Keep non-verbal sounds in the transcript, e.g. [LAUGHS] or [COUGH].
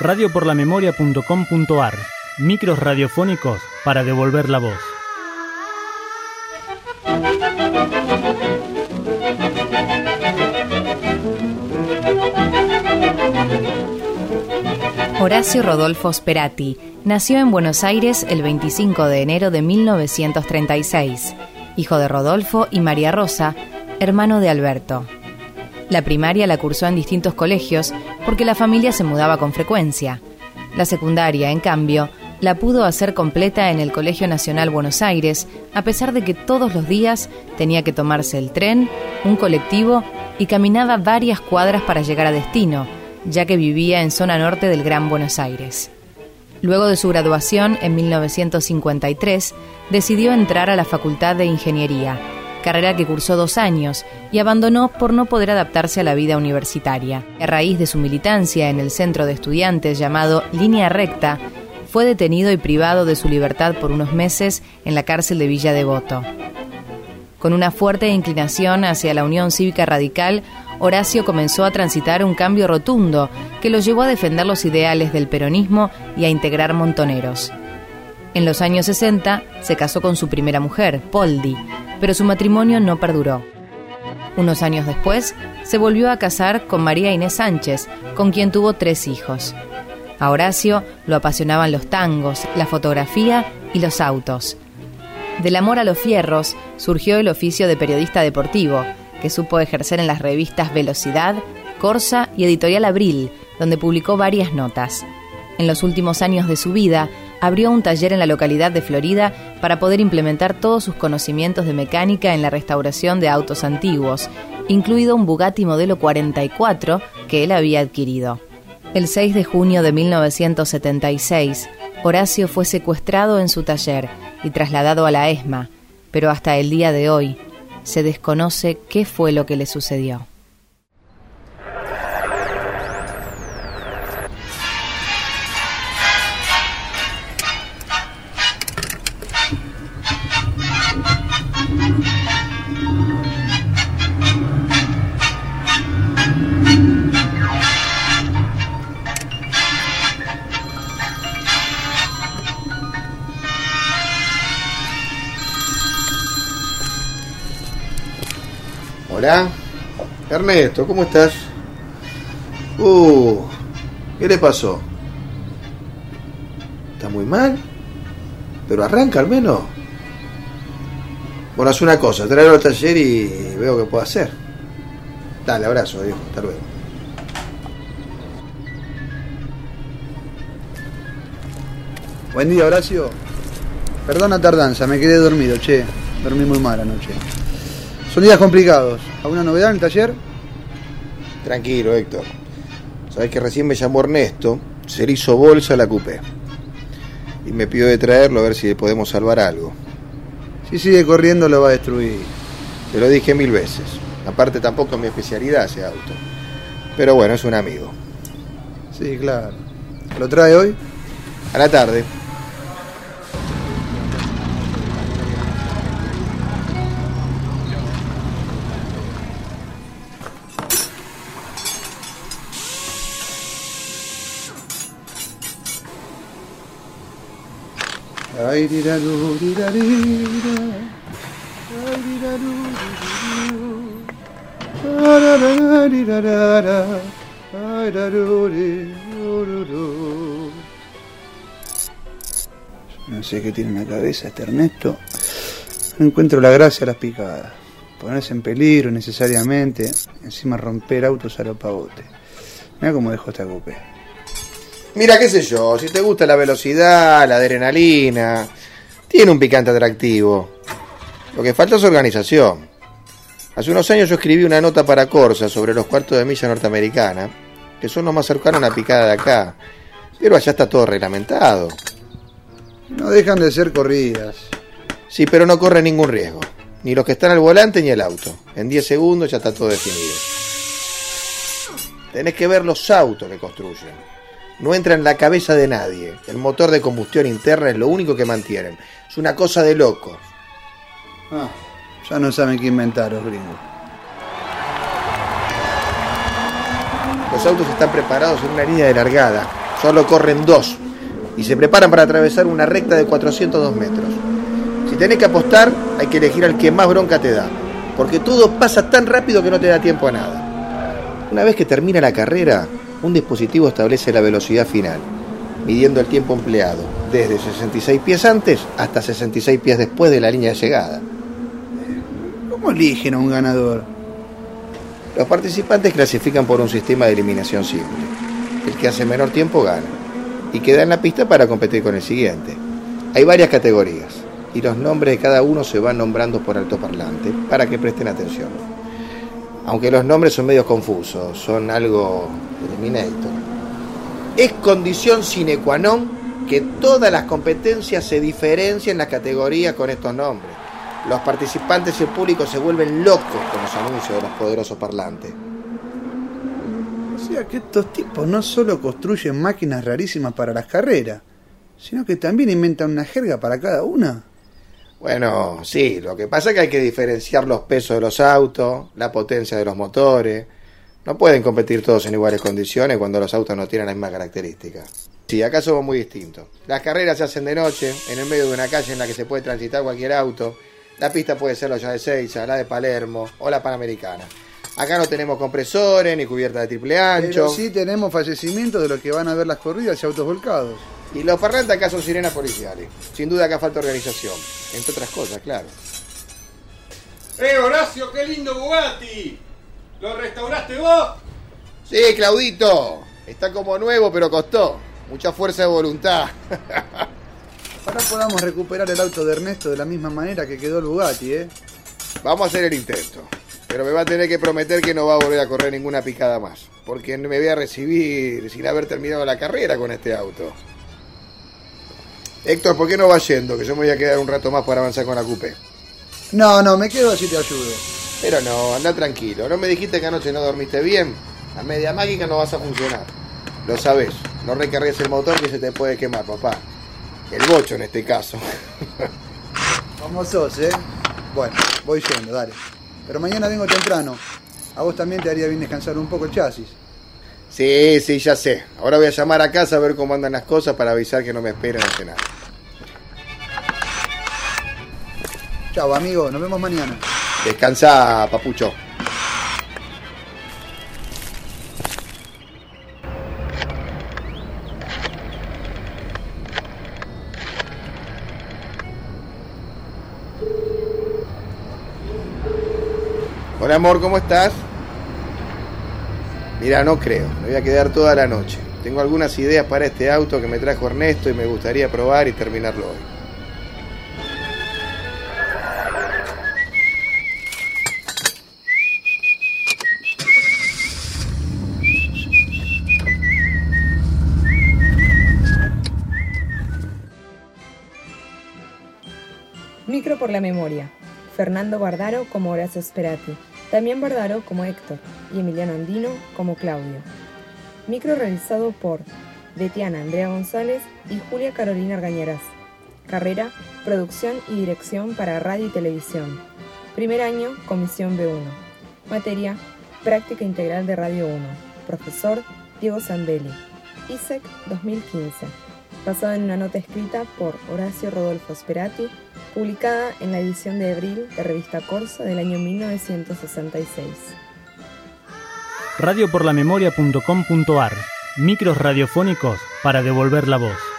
radioporlamemoria.com.ar Micros radiofónicos para devolver la voz. Horacio Rodolfo Sperati nació en Buenos Aires el 25 de enero de 1936, hijo de Rodolfo y María Rosa, hermano de Alberto. La primaria la cursó en distintos colegios porque la familia se mudaba con frecuencia. La secundaria, en cambio, la pudo hacer completa en el Colegio Nacional Buenos Aires, a pesar de que todos los días tenía que tomarse el tren, un colectivo y caminaba varias cuadras para llegar a destino, ya que vivía en zona norte del Gran Buenos Aires. Luego de su graduación en 1953, decidió entrar a la Facultad de Ingeniería, carrera que cursó dos años y abandonó por no poder adaptarse a la vida universitaria. A raíz de su militancia en el centro de estudiantes llamado Línea Recta, fue detenido y privado de su libertad por unos meses en la cárcel de Villa Devoto. Con una fuerte inclinación hacia la Unión Cívica Radical, Horacio comenzó a transitar un cambio rotundo que lo llevó a defender los ideales del peronismo y a integrar montoneros. En los años 60 se casó con su primera mujer, Poldi, pero su matrimonio no perduró. Unos años después, se volvió a casar con María Inés Sánchez, con quien tuvo tres hijos. A Horacio lo apasionaban los tangos, la fotografía y los autos. Del amor a los fierros surgió el oficio de periodista deportivo, que supo ejercer en las revistas Velocidad, Corsa y Editorial Abril, donde publicó varias notas. En los últimos años de su vida, abrió un taller en la localidad de Florida para poder implementar todos sus conocimientos de mecánica en la restauración de autos antiguos, incluido un Bugatti modelo 44 que él había adquirido. El 6 de junio de 1976, Horacio fue secuestrado en su taller y trasladado a la ESMA, pero hasta el día de hoy se desconoce qué fue lo que le sucedió. Hola. Ernesto, ¿cómo estás? Uh, ¿qué le pasó? ¿Está muy mal? Pero arranca al menos. Bueno, haz una cosa, tráelo al taller y veo qué puedo hacer. Dale, abrazo, viejo. Hasta luego. Buen día, Horacio. Perdona tardanza, me quedé dormido, che. Dormí muy mal anoche. Son días complicados. ¿Alguna novedad en el taller? Tranquilo, Héctor. Sabes que recién me llamó Ernesto, se le hizo bolsa la cupé. Y me pidió de traerlo a ver si le podemos salvar algo. Si sigue corriendo lo va a destruir. Te lo dije mil veces. Aparte tampoco es mi especialidad ese auto. Pero bueno, es un amigo. Sí, claro. ¿Lo trae hoy? A la tarde. Ay, diraru, diraru. No sé qué tiene en la cabeza este Ernesto. No encuentro la gracia a las picadas. Ponerse en peligro necesariamente. Encima romper autos a lo pavote. Mira cómo dejó esta cope. Mira, qué sé yo, si te gusta la velocidad, la adrenalina, tiene un picante atractivo. Lo que falta es organización. Hace unos años yo escribí una nota para Corsa sobre los cuartos de milla norteamericana, que son los más cercanos a una picada de acá. Pero allá está todo reglamentado. No dejan de ser corridas. Sí, pero no corre ningún riesgo. Ni los que están al volante ni el auto. En 10 segundos ya está todo definido. Tenés que ver los autos que construyen. No entra en la cabeza de nadie. El motor de combustión interna es lo único que mantienen. Es una cosa de loco. Ah, ya no saben qué inventar los gringos. Los autos están preparados en una línea de largada. Solo corren dos y se preparan para atravesar una recta de 402 metros. Si tenés que apostar, hay que elegir al que más bronca te da, porque todo pasa tan rápido que no te da tiempo a nada. Una vez que termina la carrera, un dispositivo establece la velocidad final, midiendo el tiempo empleado, desde 66 pies antes hasta 66 pies después de la línea de llegada. ¿Cómo eligen a un ganador? Los participantes clasifican por un sistema de eliminación simple. El que hace menor tiempo gana y queda en la pista para competir con el siguiente. Hay varias categorías y los nombres de cada uno se van nombrando por altoparlante para que presten atención. Aunque los nombres son medios confusos, son algo eliminator. Es condición sine qua non que todas las competencias se diferencien las categorías con estos nombres. Los participantes y el público se vuelven locos con los anuncios de los poderosos parlantes. O sea que estos tipos no solo construyen máquinas rarísimas para las carreras, sino que también inventan una jerga para cada una. Bueno, sí, lo que pasa es que hay que diferenciar los pesos de los autos, la potencia de los motores. No pueden competir todos en iguales condiciones cuando los autos no tienen las mismas características. Sí, acá somos muy distintos. Las carreras se hacen de noche, en el medio de una calle en la que se puede transitar cualquier auto. La pista puede ser la de Seiza, la de Palermo o la Panamericana. Acá no tenemos compresores ni cubierta de triple ancho. Pero sí tenemos fallecimientos de los que van a ver las corridas y autos volcados. Y los parlantes acá son sirenas policiales. Sin duda acá falta organización. Entre otras cosas, claro. ¡Eh, Horacio, qué lindo Bugatti! ¿Lo restauraste vos? Sí, Claudito. Está como nuevo, pero costó. Mucha fuerza de voluntad. [LAUGHS] Ahora podamos recuperar el auto de Ernesto de la misma manera que quedó el Bugatti, ¿eh? Vamos a hacer el intento. Pero me va a tener que prometer que no va a volver a correr ninguna picada más. Porque me voy a recibir sin haber terminado la carrera con este auto. Héctor, ¿por qué no va yendo? Que yo me voy a quedar un rato más para avanzar con la coupé. No, no, me quedo así te ayudo. Pero no, anda tranquilo. ¿No me dijiste que anoche no dormiste bien? La media mágica no vas a funcionar. Lo sabes. No recargues el motor que se te puede quemar, papá. El bocho en este caso. [LAUGHS] Como sos, ¿eh? Bueno, voy yendo, dale. Pero mañana vengo temprano. A vos también te haría bien descansar un poco el chasis. Sí, sí, ya sé. Ahora voy a llamar a casa a ver cómo andan las cosas para avisar que no me esperen a cenar. Chao, amigo. Nos vemos mañana. Descansa, papucho. Hola amor, ¿cómo estás? Mira, no creo, me voy a quedar toda la noche. Tengo algunas ideas para este auto que me trajo Ernesto y me gustaría probar y terminarlo hoy. Micro por la memoria. Fernando Bardaro como Horacio Sperati. También Bardaro como Héctor y Emiliano Andino como Claudio. Micro realizado por Betiana Andrea González y Julia Carolina Argañarás. Carrera, producción y dirección para radio y televisión. Primer año, Comisión B1. Materia, Práctica Integral de Radio 1. Profesor, Diego Zambelli. ISEC 2015. Basado en una nota escrita por Horacio Rodolfo Sperati, publicada en la edición de abril de Revista Corsa del año 1966. Radioporlamemoria.com.ar Micros radiofónicos para devolver la voz.